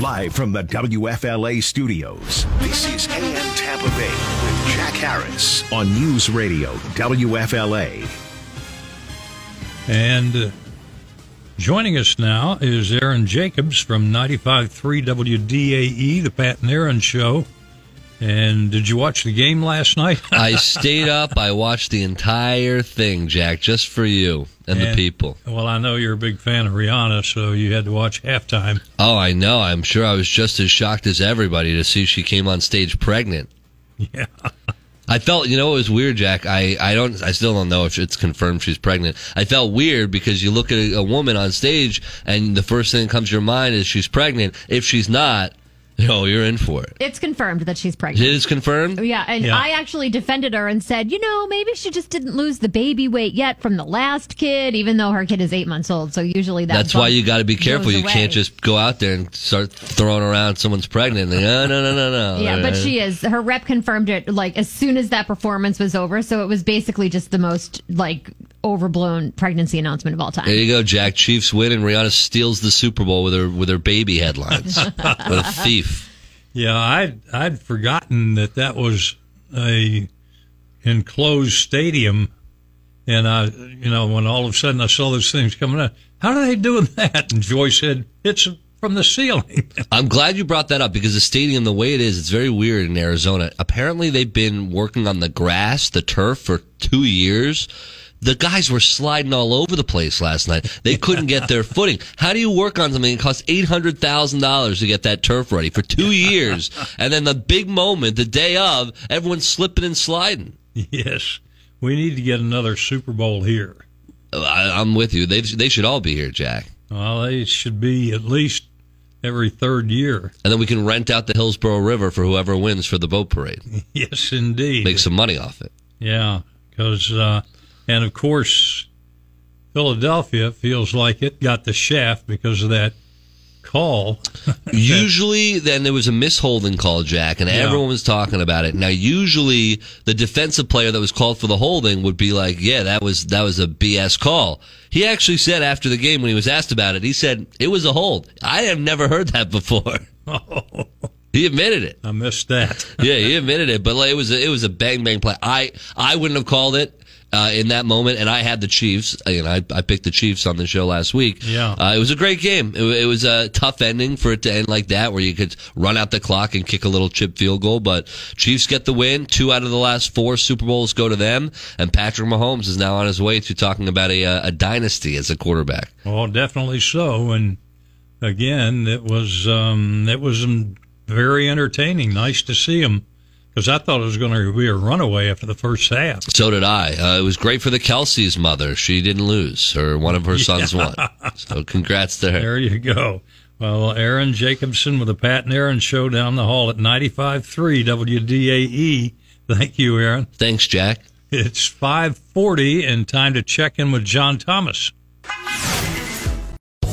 Live from the WFLA studios, this is AM Tampa Bay with Jack Harris on News Radio WFLA. And uh, joining us now is Aaron Jacobs from 95.3 WDAE, the Pat and Aaron Show. And did you watch the game last night? I stayed up. I watched the entire thing, Jack, just for you and, the people. Well, I know you're a big fan of Rihanna, so you had to watch halftime. Oh, I know. I'm sure I was just as shocked as everybody to see she came on stage pregnant. Yeah. I felt, you know, it was weird, Jack. I, I don't, I still don't know if it's confirmed she's pregnant. I felt weird because you look at a, a woman on stage and the first thing that comes to your mind is she's pregnant. If she's not, no, you're in for it. It's confirmed that she's pregnant. It is confirmed? Yeah, and Yeah. I actually defended her and said, you know, maybe she just didn't lose the baby weight yet from the last kid, even though her kid is eight months old. So usually that That's why you got to be careful. You away. can't just go out there and start throwing around someone's pregnant. And, no, no, no, no, no. Yeah, but she is. Her rep confirmed it like as soon as that performance was over. So it was basically just the most like overblown pregnancy announcement of all time. There you go, Jack. Chiefs win, and Rihanna steals the Super Bowl with her with her baby headlines. what a thief! Yeah, I'd, I'd forgotten that that was a enclosed stadium. And I, you know, when all of a sudden I saw those things coming out, how are they doing that? And Joy said, it's from the ceiling. I'm glad you brought that up because the stadium, the way it is, it's very weird in Arizona. Apparently, they've been working on the grass, the turf, for two years. The guys were sliding all over the place last night. They couldn't get their footing. How do you work on something that costs eight hundred thousand dollars to get that turf ready for two years, and then the big moment, the day of, everyone's slipping and sliding? yes, we need to get another Super Bowl here. I, I'm with you. They they should all be here, Jack. Well, they should be at least every third year. And then we can rent out the Hillsborough River for whoever wins for the boat parade. Yes, indeed. Make some money off it. Yeah, because uh, and of course, Philadelphia feels like it got the shaft because of that call. Usually, then there was a misholding call, Jack, and Yeah. everyone was talking about it. Now, usually, the defensive player that was called for the holding would be like, "Yeah, that was that was a BS call." He actually said after the game when he was asked about it, he said it was a hold. I have never heard that before. Oh. He admitted it. I missed that. yeah, he admitted it, but like, it was a, it was a bang bang play. I I wouldn't have called it. Uh, in that moment, and I had the Chiefs. You know, I, I picked the Chiefs on the show last week. Yeah. uh, it was a great game. It, it was a tough ending for it to end like that, where you could run out the clock and kick a little chip field goal. But Chiefs get the win. Two out of the last four Super Bowls go to them, and Patrick Mahomes is now on his way to talking about a a dynasty as a quarterback. Well, definitely so. And again, it was um, it was um, very entertaining. Nice to see him because I thought it was going to be a runaway after the first half. So did I. Uh, it was great for the Kelce's mother. She didn't lose. Her one of her sons won. So congrats to her. There you go. Well, Aaron Jacobson with the Pat and Aaron show down the hall at 95.3 WDAE. Thank you, Aaron. Thanks, Jack. It's 540 and time to check in with John Thomas.